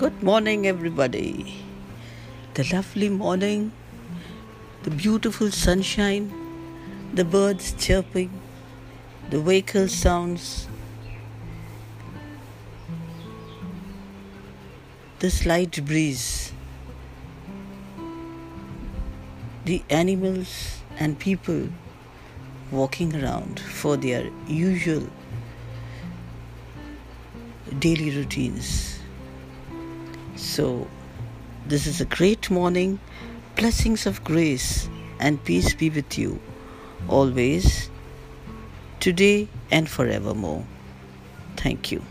Good morning, everybody. The lovely morning, the beautiful sunshine, the birds chirping, the vehicle sounds, the slight breeze, the animals and people walking around for their usual daily routines. So, this is a great morning. Blessings of grace and peace be with you always, today, and forevermore. Thank you.